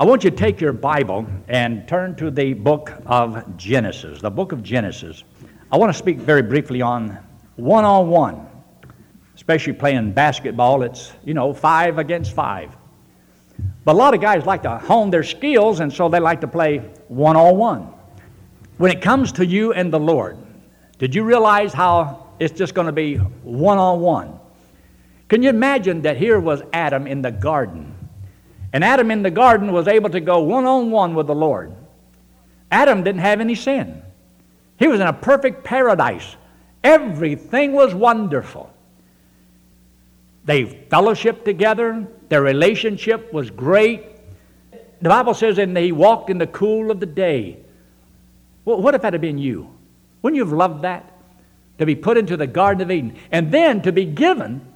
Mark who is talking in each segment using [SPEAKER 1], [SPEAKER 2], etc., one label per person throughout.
[SPEAKER 1] I want you to take your Bible and turn to the book of Genesis, the book of Genesis. I want to speak very briefly on one on one, especially playing basketball. It's, you know, five against five. But a lot of guys like to hone their skills, and so they like to play one on one. When it comes to you and the Lord, did you realize how it's just going to be one on one? Can you imagine that here was Adam in the garden? And Adam in the garden was able to go one on one with the Lord. Adam didn't have any sin, he was in a perfect paradise. Everything was wonderful. They fellowshiped together, their relationship was great. The Bible says, and he walked in the cool of the day. Well, what if that had been you? Wouldn't you have loved that? To be put into the Garden of Eden and then to be given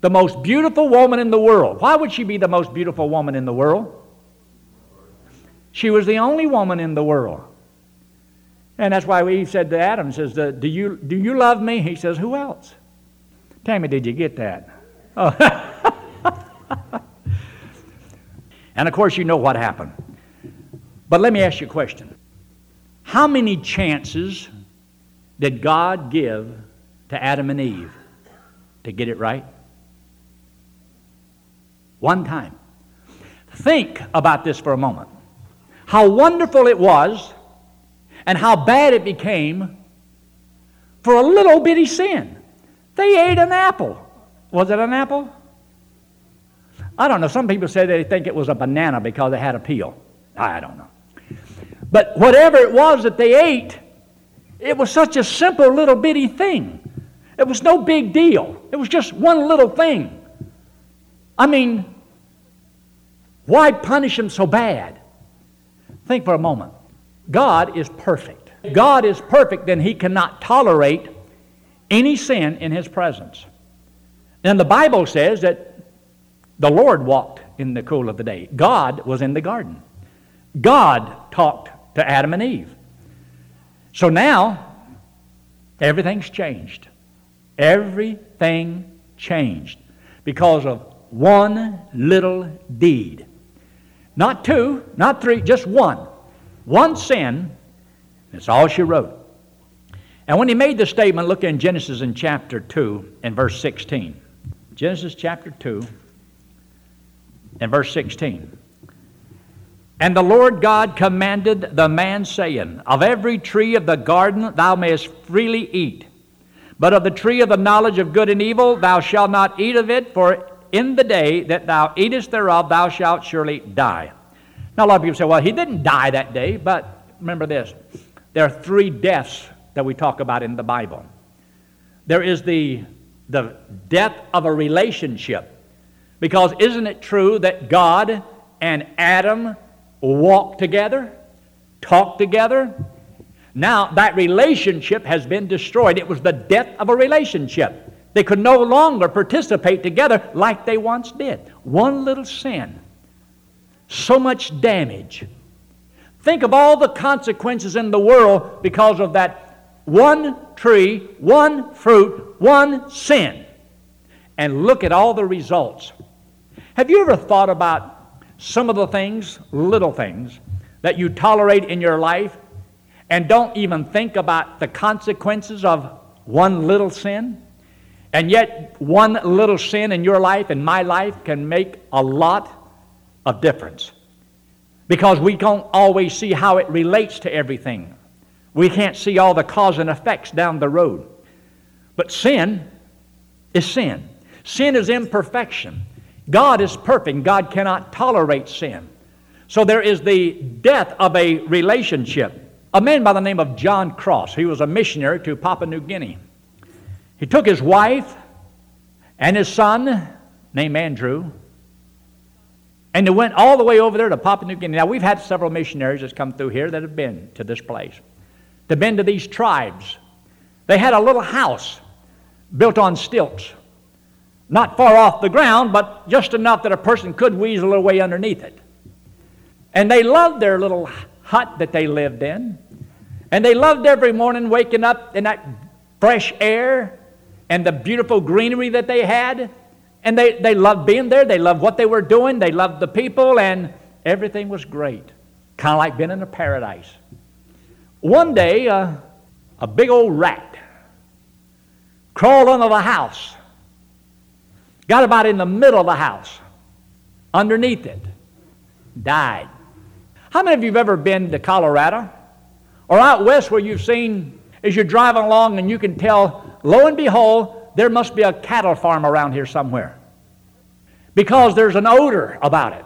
[SPEAKER 1] the most beautiful woman in the world. Why would she be the most beautiful woman in the world? She was the only woman in the world. And that's why Eve said to Adam, says, do you, do you love me? He says, who else? Tammy, did you get that? Oh. and of course, you know what happened. But let me ask you a question. How many chances did God give to Adam and Eve to get it right? One time. Think about this for a moment. How wonderful it was and how bad it became for a little bitty sin. They ate an apple. Was it an apple? I don't know. Some people say they think it was a banana because it had a peel. I don't know. But whatever it was that they ate, it was such a simple little bitty thing. It was no big deal. It was just one little thing. I mean, why punish him so bad? Think for a moment. God is perfect. God is perfect, then he cannot tolerate any sin in his presence. And the Bible says that the Lord walked in the cool of the day. God was in the garden. God talked to Adam and Eve. So now, everything's changed. Everything changed because of one little deed. Not two, not three, just one. One sin, that's all she wrote. And when he made the statement, look in Genesis in chapter 2 and verse 16. Genesis chapter 2 and verse 16. And the Lord God commanded the man, saying, Of every tree of the garden thou mayest freely eat, but of the tree of the knowledge of good and evil thou shalt not eat of it, for in the day that thou eatest thereof thou shalt surely die. Now, a lot of people say, well, he didn't die that day, but remember this there are three deaths that we talk about in the Bible. There is the, the death of a relationship. Because isn't it true that God and Adam walked together, talked together? Now that relationship has been destroyed. It was the death of a relationship. They could no longer participate together like they once did. One little sin, so much damage. Think of all the consequences in the world because of that one tree, one fruit, one sin. And look at all the results. Have you ever thought about some of the things, little things, that you tolerate in your life and don't even think about the consequences of one little sin? And yet, one little sin in your life and my life can make a lot of difference. Because we don't always see how it relates to everything. We can't see all the cause and effects down the road. But sin is sin. Sin is imperfection. God is perfect. God cannot tolerate sin. So there is the death of a relationship. A man by the name of John Cross, he was a missionary to Papua New Guinea. He took his wife and his son, named Andrew, and they went all the way over there to Papua New Guinea. Now, we've had several missionaries that's come through here that have been to this place. They've been to these tribes. They had a little house built on stilts, not far off the ground, but just enough that a person could weasel their way underneath it. And they loved their little hut that they lived in. And they loved every morning waking up in that fresh air and the beautiful greenery that they had. And they, they loved being there. They loved what they were doing. They loved the people. And Everything was great, kind of like being in a paradise. One day, uh, a big old rat crawled under the house, got about in the middle of the house, underneath it, died. How many of you have ever been to Colorado or out west where you've seen as you're driving along and you can tell, lo and behold, there must be a cattle farm around here somewhere because there's an odor about it.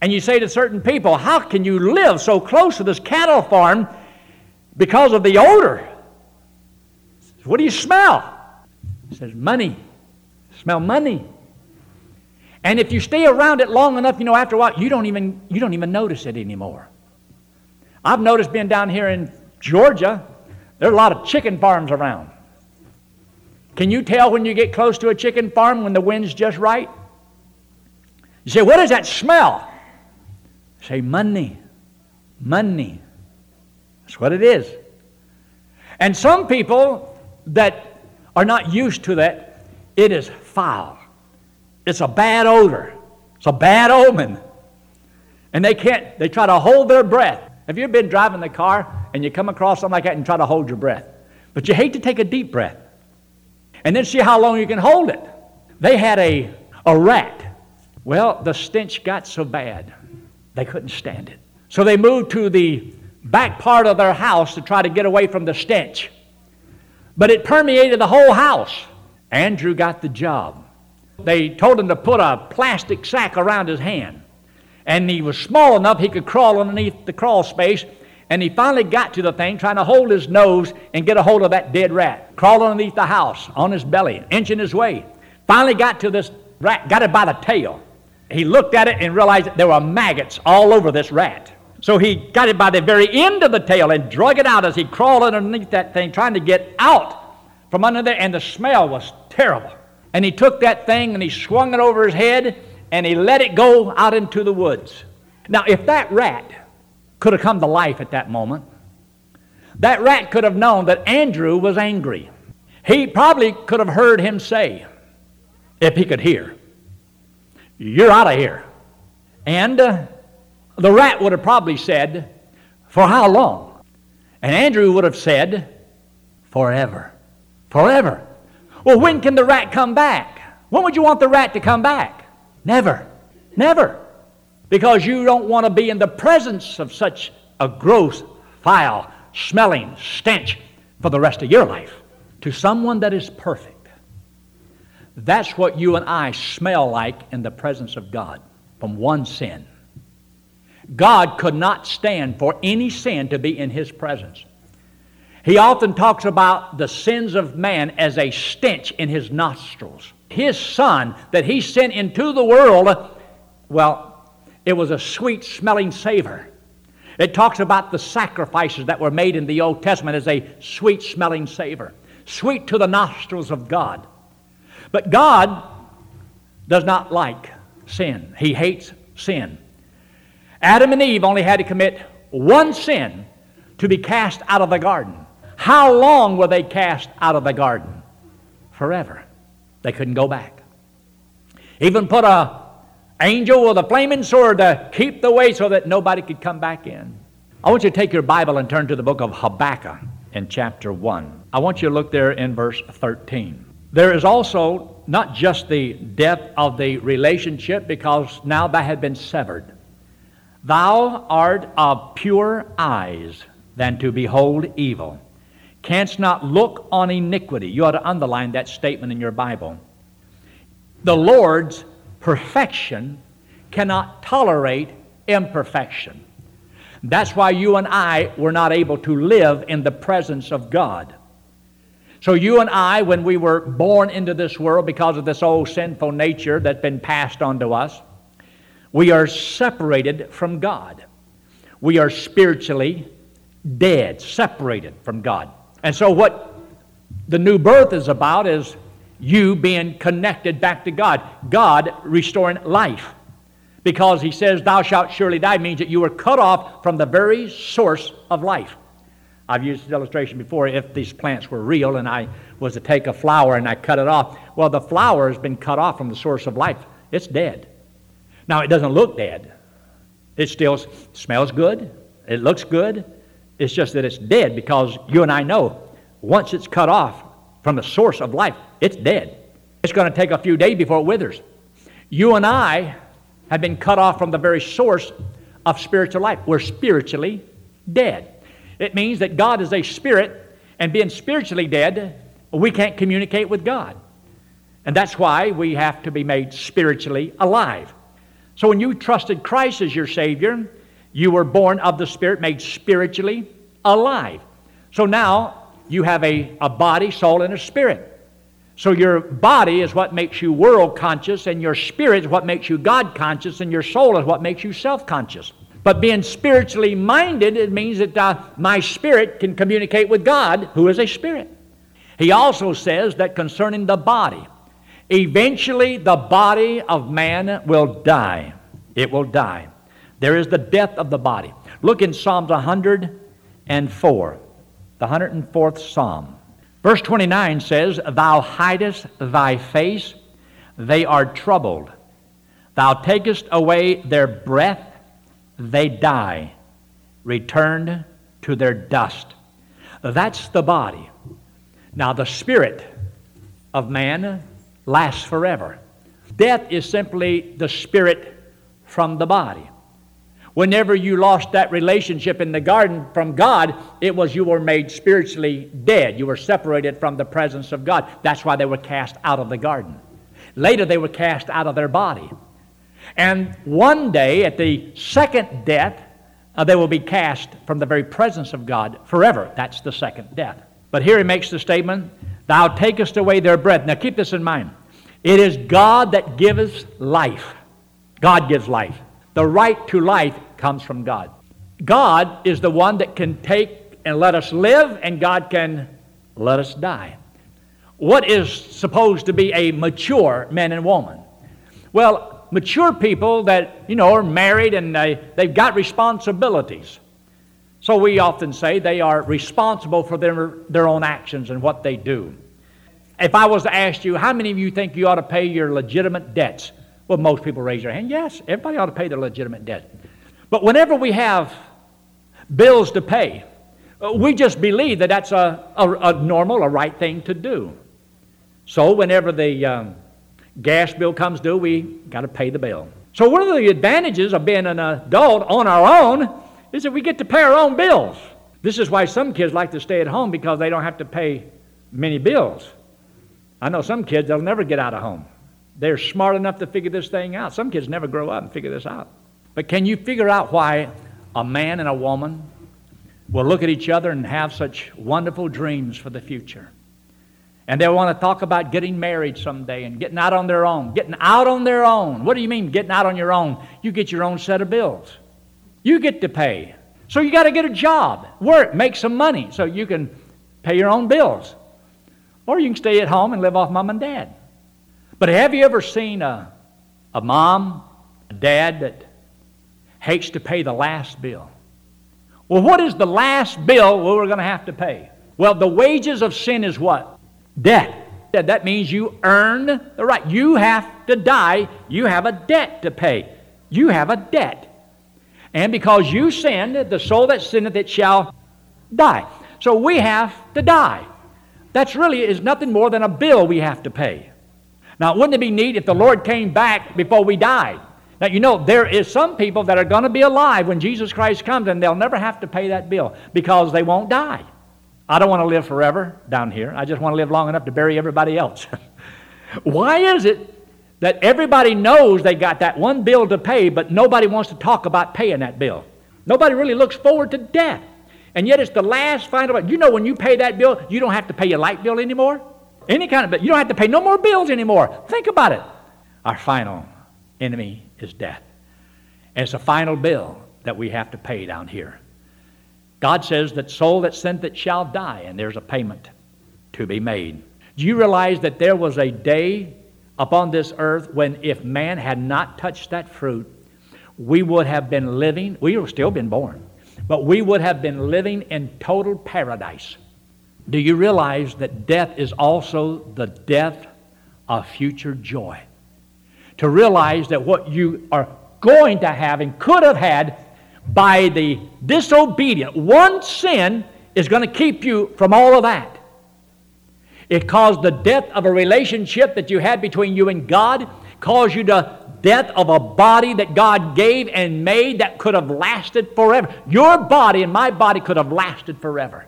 [SPEAKER 1] And you say to certain people, How can you live so close to this cattle farm because of the odor? What do you smell? He says, Money. Smell money. And if you stay around it long enough, you know, after a while, you don't even, you don't even notice it anymore. I've noticed being down here in Georgia, there are a lot of chicken farms around. Can you tell when you get close to a chicken farm when the wind's just right? You say, What is that smell? Say, Money. Money. That's what it is. And some people that are not used to that, it is foul. It's a bad odor. It's a bad omen. And they can't, they try to hold their breath. Have you ever been driving the car and you come across something like that and try to hold your breath? But you hate to take a deep breath and then see how long you can hold it. They had a, a rat. Well, the stench got so bad, they couldn't stand it. So they moved to the back part of their house to try to get away from the stench. But it permeated the whole house. Andrew got the job. They told him to put a plastic sack around his hand. And he was small enough he could crawl underneath the crawl space. And he finally got to the thing, trying to hold his nose and get a hold of that dead rat. Crawled underneath the house on his belly, inching his way. Finally got to this rat, got it by the tail. He looked at it and realized that there were maggots all over this rat. So he got it by the very end of the tail and drug it out as he crawled underneath that thing, trying to get out from under there. And the smell was terrible. And he took that thing and he swung it over his head and he let it go out into the woods. Now, if that rat could have come to life at that moment, that rat could have known that Andrew was angry. He probably could have heard him say, if he could hear, You're out of here. And uh, the rat would have probably said, For how long? And Andrew would have said, Forever. Forever. Well, when can the rat come back? When would you want the rat to come back? Never. Never. Because you don't want to be in the presence of such a gross, foul, smelling stench for the rest of your life. To someone that is perfect. That's what you and I smell like in the presence of God from one sin. God could not stand for any sin to be in His presence. He often talks about the sins of man as a stench in his nostrils. His son that he sent into the world, well, it was a sweet smelling savor. It talks about the sacrifices that were made in the Old Testament as a sweet smelling savor, sweet to the nostrils of God. But God does not like sin, He hates sin. Adam and Eve only had to commit one sin to be cast out of the garden. How long were they cast out of the garden? Forever. They couldn't go back. Even put a angel with a flaming sword to keep the way so that nobody could come back in. I want you to take your Bible and turn to the book of Habakkuk in chapter 1. I want you to look there in verse 13. There is also not just the death of the relationship because now that had been severed. Thou art of pure eyes than to behold evil canst not look on iniquity. You ought to underline that statement in your Bible. The Lord's perfection cannot tolerate imperfection. That's why you and I were not able to live in the presence of God. So, you and I, when we were born into this world because of this old sinful nature that's been passed on to us, we are separated from God. We are spiritually dead, separated from God. And so, what the new birth is about is you being connected back to God, God restoring life. Because he says, Thou shalt surely die, means that you were cut off from the very source of life. I've used this illustration before. If these plants were real and I was to take a flower and I cut it off, well, the flower has been cut off from the source of life. It's dead. Now, it doesn't look dead, It still smells good. It looks good. It's just that it's dead because you and I know once it's cut off from the source of life, it's dead. It's going to take a few days before it withers. You and I have been cut off from the very source of spiritual life. We're spiritually dead. It means that God is a spirit, and being spiritually dead, we can't communicate with God. And that's why we have to be made spiritually alive. So when you trusted Christ as your Savior, you were born of the Spirit, made spiritually alive. So now you have a, a body, soul, and a spirit. So your body is what makes you world conscious, and your spirit is what makes you God conscious, and your soul is what makes you self conscious. But being spiritually minded, it means that uh, my spirit can communicate with God, who is a spirit. He also says that concerning the body, eventually the body of man will die. It will die. There is the death of the body. Look in Psalms 104, the 104th Psalm. Verse 29 says, Thou hidest thy face, they are troubled. Thou takest away their breath, they die, returned to their dust. That's the body. Now, the spirit of man lasts forever. Death is simply the spirit from the body. Whenever you lost that relationship in the garden from God, it was you were made spiritually dead. You were separated from the presence of God. That's why they were cast out of the garden. Later, they were cast out of their body. And one day, at the second death, uh, they will be cast from the very presence of God forever. That's the second death. But here he makes the statement, Thou takest away their breath. Now keep this in mind. It is God that giveth life. God gives life. The right to life comes from God. God is the one that can take and let us live, and God can let us die. What is supposed to be a mature man and woman? Well, mature people that, you know, are married and they, they've got responsibilities. So we often say they are responsible for their, their own actions and what they do. If I was to ask you, how many of you think you ought to pay your legitimate debts? Well, most people raise their hand. Yes, everybody ought to pay their legitimate debt. But whenever we have bills to pay, uh, we just believe that that's a, a, a normal, a right thing to do. So whenever the um, gas bill comes due, we got to pay the bill. So one of the advantages of being an adult on our own is that we get to pay our own bills. This is why some kids like to stay at home because they don't have to pay many bills. I know some kids, they'll never get out of home. They're smart enough to figure this thing out. Some kids never grow up and figure this out. But can you figure out why a man and a woman will look at each other and have such wonderful dreams for the future? And they'll want to talk about getting married someday and getting out on their own. Getting out on their own. What do you mean, getting out on your own? You get your own set of bills. You get to pay. So you got to get a job, work, make some money so you can pay your own bills. Or you can stay at home and live off mom and dad. But have you ever seen a, a mom, a dad that hates to pay the last bill? Well, what is the last bill we're going to have to pay? Well, the wages of sin is what? Debt. That means you earn the right. You have to die. You have a debt to pay. You have a debt. And because you sinned, the soul that sinneth, it shall die. So we have to die. That's really is nothing more than a bill we have to pay. Now, wouldn't it be neat if the Lord came back before we died? Now, you know, there is some people that are going to be alive when Jesus Christ comes, and they'll never have to pay that bill because they won't die. I don't want to live forever down here. I just want to live long enough to bury everybody else. Why is it that everybody knows they got that one bill to pay, but nobody wants to talk about paying that bill. Nobody really looks forward to death. And yet it's the last final. You know, when you pay that bill, you don't have to pay your light bill anymore. Any kind of bill. You don't have to pay no more bills anymore. Think about it. Our final enemy is death. And it's a final bill that we have to pay down here. God says that soul that sent it shall die, and there's a payment to be made. Do you realize that there was a day upon this earth when if man had not touched that fruit, we would have been living, we would still been born, but we would have been living in total paradise. Do you realize that death is also the death of future joy? To realize that what you are going to have and could have had by the disobedient. One sin is going to keep you from all of that. It caused the death of a relationship that you had between you and God, caused you the death of a body that God gave and made that could have lasted forever. Your body and my body could have lasted forever.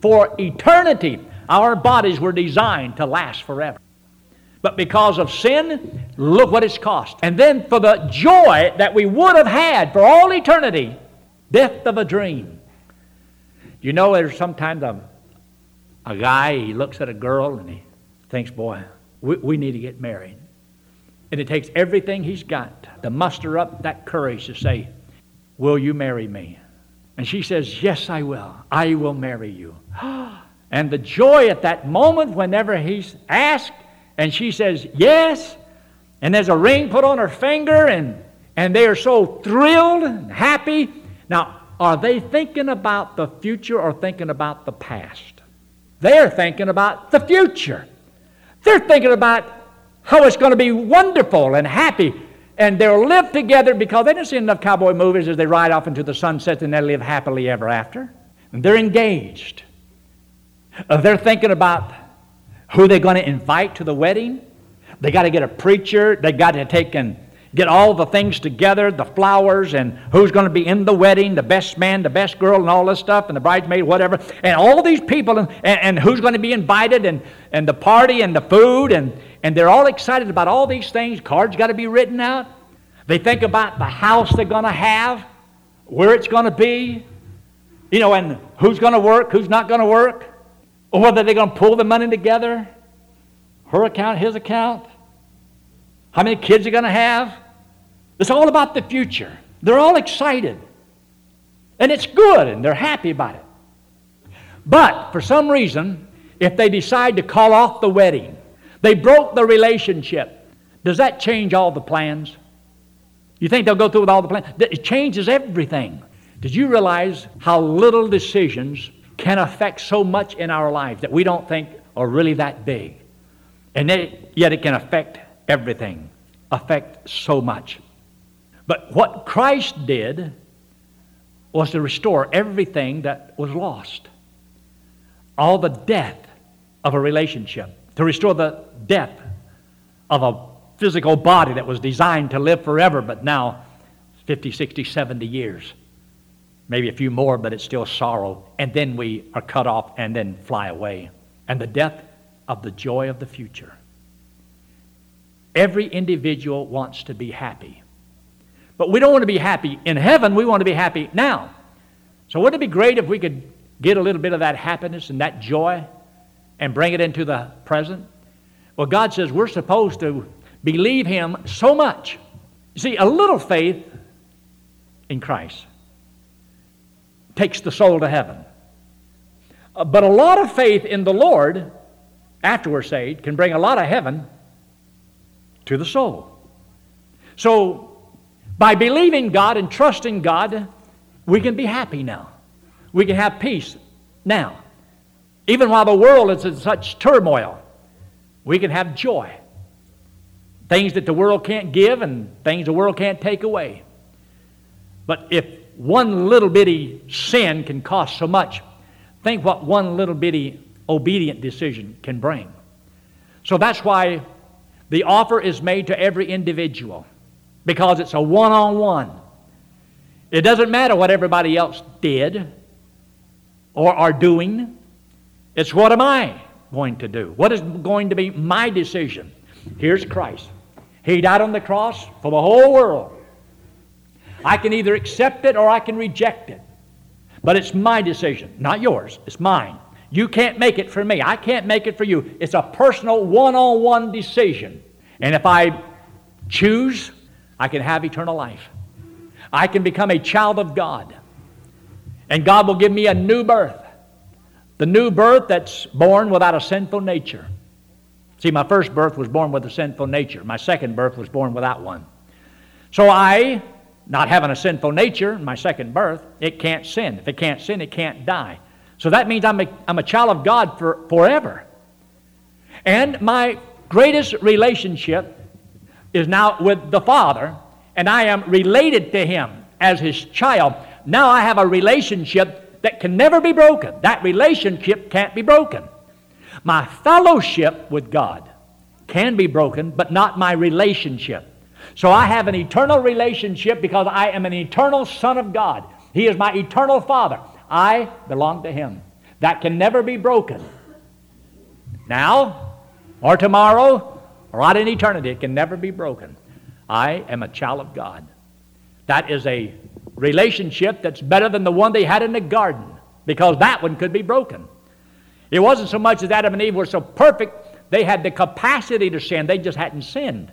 [SPEAKER 1] For eternity, our bodies were designed to last forever. But because of sin, look what it's cost. And then for the joy that we would have had for all eternity, death of a dream. You know, there's sometimes a, a guy, he looks at a girl and he thinks, boy, we, we need to get married. And it takes everything he's got to muster up that courage to say, Will you marry me? And she says, Yes, I will. I will marry you. and the joy at that moment, whenever he's asked, and she says, Yes. And there's a ring put on her finger, and, and they are so thrilled and happy. Now, are they thinking about the future or thinking about the past? They're thinking about the future. They're thinking about how it's going to be wonderful and happy. And they'll live together because they don't see enough cowboy movies as they ride off into the sunset and they live happily ever after. And they're engaged. Uh, they're thinking about who they're going to invite to the wedding. They got to get a preacher. They got to take and get all the things together, the flowers, and who's going to be in the wedding, the best man, the best girl, and all this stuff, and the bridesmaid, whatever. And all these people, and, and, and who's going to be invited, and, and the party, and the food, and, and they're all excited about all these things. Cards got to be written out. They think about the house they're going to have, where it's going to be, you know, and who's going to work, who's not going to work. Or whether they're going to pull the money together, her account, his account, how many kids they're going to have. It's all about the future. They're all excited. And it's good, and they're happy about it. But for some reason, if they decide to call off the wedding, they broke the relationship, does that change all the plans? You think they'll go through with all the plans? It changes everything. Did you realize how little decisions can affect so much in our lives that we don't think are really that big. And yet it can affect everything, affect so much. But what Christ did was to restore everything that was lost. All the death of a relationship, to restore the death of a physical body that was designed to live forever, but now 50, 60, 70 years maybe a few more, but it's still sorrow. And then we are cut off and then fly away. And the death of the joy of the future. Every individual wants to be happy. But we don't want to be happy in heaven, we want to be happy now. So wouldn't it be great if we could get a little bit of that happiness and that joy and bring it into the present? Well, God says we're supposed to believe Him so much. See, a little faith in Christ takes the soul to heaven. Uh, but a lot of faith in the Lord after we're saved can bring a lot of heaven to the soul. So, by believing God and trusting God, we can be happy now. We can have peace now. Even while the world is in such turmoil, we can have joy. Things that the world can't give and things the world can't take away. But if one little bitty sin can cost so much. Think what one little bitty obedient decision can bring. So that's why the offer is made to every individual because it's a one on one. It doesn't matter what everybody else did or are doing. It's what am I going to do? What is going to be my decision? Here's Christ. He died on the cross for the whole world. I can either accept it or I can reject it. But it's my decision, not yours. It's mine. You can't make it for me. I can't make it for you. It's a personal one on one decision. And if I choose, I can have eternal life. I can become a child of God. And God will give me a new birth. The new birth that's born without a sinful nature. See, my first birth was born with a sinful nature. My second birth was born without one. So I not having a sinful nature in my second birth, it can't sin. If it can't sin, it can't die. So that means I'm a, I'm a child of God for, forever. And my greatest relationship is now with the Father, and I am related to Him as His child. Now I have a relationship that can never be broken. That relationship can't be broken. My fellowship with God can be broken, but not my relationship. So I have an eternal relationship because I am an eternal Son of God. He is my eternal Father. I belong to Him. That can never be broken. Now, or tomorrow, or out in eternity, it can never be broken. I am a child of God. That is a relationship that's better than the one they had in the garden because that one could be broken. It wasn't so much that Adam and Eve were so perfect, they had the capacity to sin, they just hadn't sinned.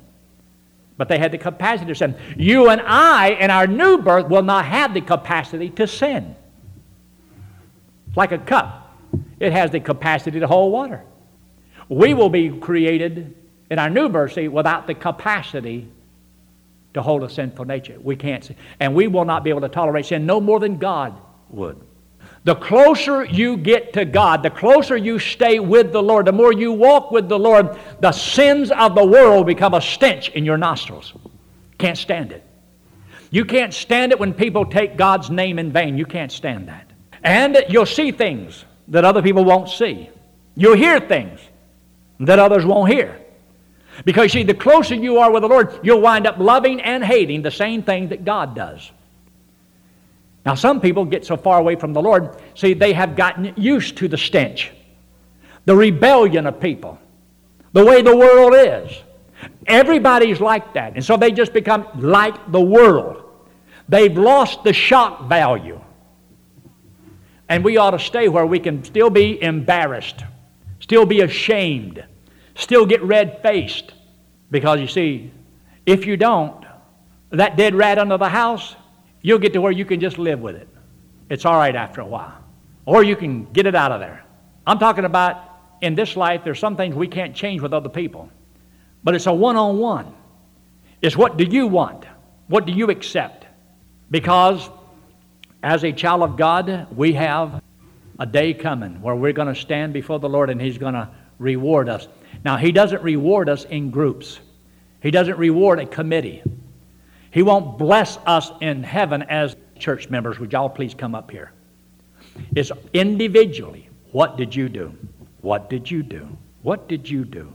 [SPEAKER 1] But they had the capacity to sin. You and I, in our new birth, will not have the capacity to sin. It's like a cup, it has the capacity to hold water. We will be created in our new birth see, without the capacity to hold a sinful nature. We can't sin. And we will not be able to tolerate sin no more than God would. The closer you get to God, the closer you stay with the Lord, the more you walk with the Lord, the sins of the world become a stench in your nostrils. Can't stand it. You can't stand it when people take God's name in vain. You can't stand that. And you'll see things that other people won't see. You'll hear things that others won't hear. Because, see, the closer you are with the Lord, you'll wind up loving and hating the same thing that God does. Now, some people get so far away from the Lord, see, they have gotten used to the stench, the rebellion of people, the way the world is. Everybody's like that. And so they just become like the world. They've lost the shock value. And we ought to stay where we can still be embarrassed, still be ashamed, still get red faced. Because you see, if you don't, that dead rat under the house, you'll get to where you can just live with it. It's all right after a while. Or you can get it out of there. I'm talking about in this life, there's some things we can't change with other people. But it's a one on one. It's what do you want? What do you accept? Because as a child of God, we have a day coming where we're going to stand before the Lord and He's going to reward us. Now, He doesn't reward us in groups, He doesn't reward a committee. He won't bless us in heaven as church members. Would y'all please come up here? It's individually. What did you do? What did you do? What did you do?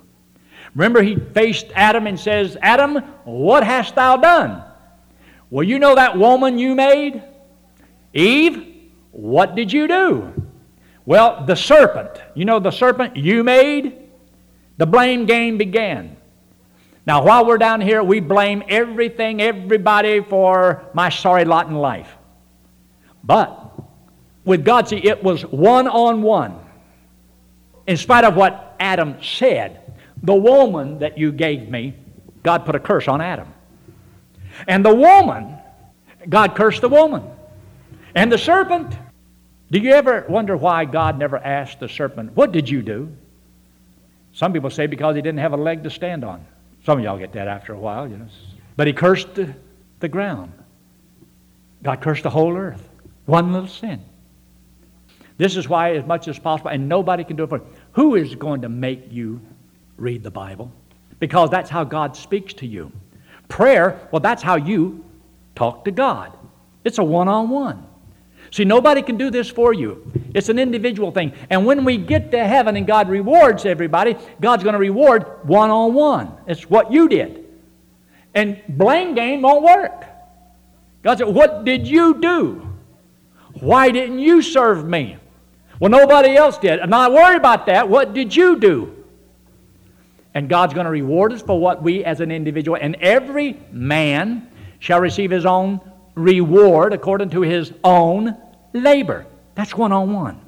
[SPEAKER 1] Remember, he faced Adam and says, Adam, what hast thou done? Well, you know that woman you made? Eve, what did you do? Well, the serpent. You know the serpent you made? The blame game began. Now, while we're down here, we blame everything, everybody for my sorry lot in life. But with God, see, it was one on one. In spite of what Adam said, the woman that you gave me, God put a curse on Adam. And the woman, God cursed the woman. And the serpent, do you ever wonder why God never asked the serpent, What did you do? Some people say because he didn't have a leg to stand on. Some of y'all get that after a while, you know. But he cursed the, the ground. God cursed the whole earth. One little sin. This is why, as much as possible, and nobody can do it for you. Who is going to make you read the Bible? Because that's how God speaks to you. Prayer, well, that's how you talk to God. It's a one on one. See, nobody can do this for you. It's an individual thing. And when we get to heaven and God rewards everybody, God's going to reward one on one. It's what you did. And blame game won't work. God said, What did you do? Why didn't you serve me? Well, nobody else did. and I'm not worried about that. What did you do? And God's going to reward us for what we as an individual, and every man shall receive his own reward according to his own labor. That's one on one.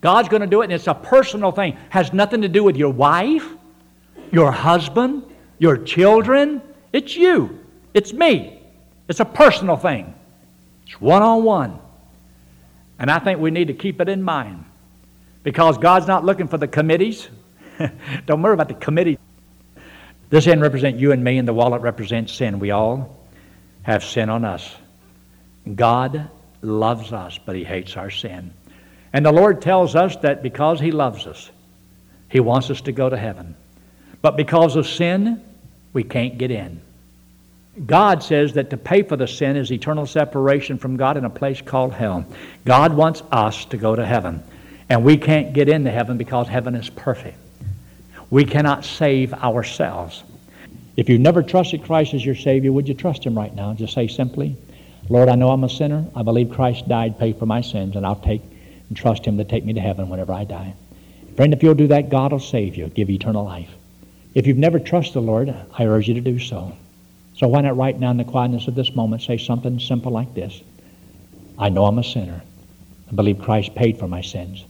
[SPEAKER 1] God's going to do it, and it's a personal thing. Has nothing to do with your wife, your husband, your children. It's you. It's me. It's a personal thing. It's one on one. And I think we need to keep it in mind because God's not looking for the committees. Don't worry about the committee. This end represents you and me, and the wallet represents sin. We all have sin on us. God loves us, but He hates our sin. And the Lord tells us that because He loves us, He wants us to go to heaven. But because of sin, we can't get in. God says that to pay for the sin is eternal separation from God in a place called hell. God wants us to go to heaven. And we can't get into heaven because heaven is perfect. We cannot save ourselves. If you've never trusted Christ as your Savior, would you trust Him right now? Just say simply, Lord, I know I'm a sinner. I believe Christ died, paid for my sins, and I'll take and trust Him to take me to heaven whenever I die. Friend, if you'll do that, God will save you, give you eternal life. If you've never trusted the Lord, I urge you to do so. So why not right now in the quietness of this moment say something simple like this? I know I'm a sinner. I believe Christ paid for my sins.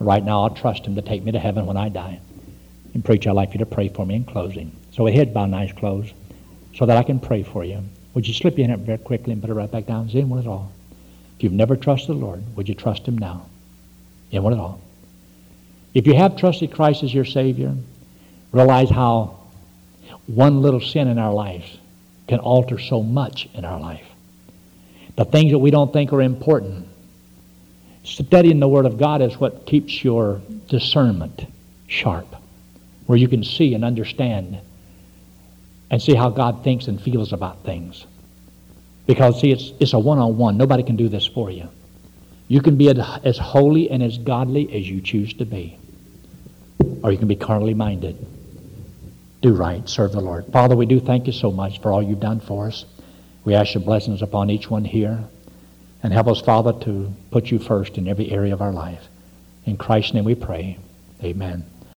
[SPEAKER 1] Right now, I'll trust Him to take me to heaven when I die. And preach, I'd like you to pray for me in closing. So head bowed and eyes closed, so that I can pray for you. Would you slip your hand very quickly and put it right back down? in one at all. If you've never trusted the Lord, would you trust Him now? In one at all. If you have trusted Christ as your Savior, realize how one little sin in our lives can alter so much in our life. The things that we don't think are important. Studying the Word of God is what keeps your discernment sharp, where you can see and understand and see how God thinks and feels about things. Because, see, it's, it's a one on one. Nobody can do this for you. You can be as holy and as godly as you choose to be, or you can be carnally minded. Do right, serve the Lord. Father, we do thank you so much for all you've done for us. We ask your blessings upon each one here. And help us, Father, to put you first in every area of our life. In Christ's name we pray. Amen.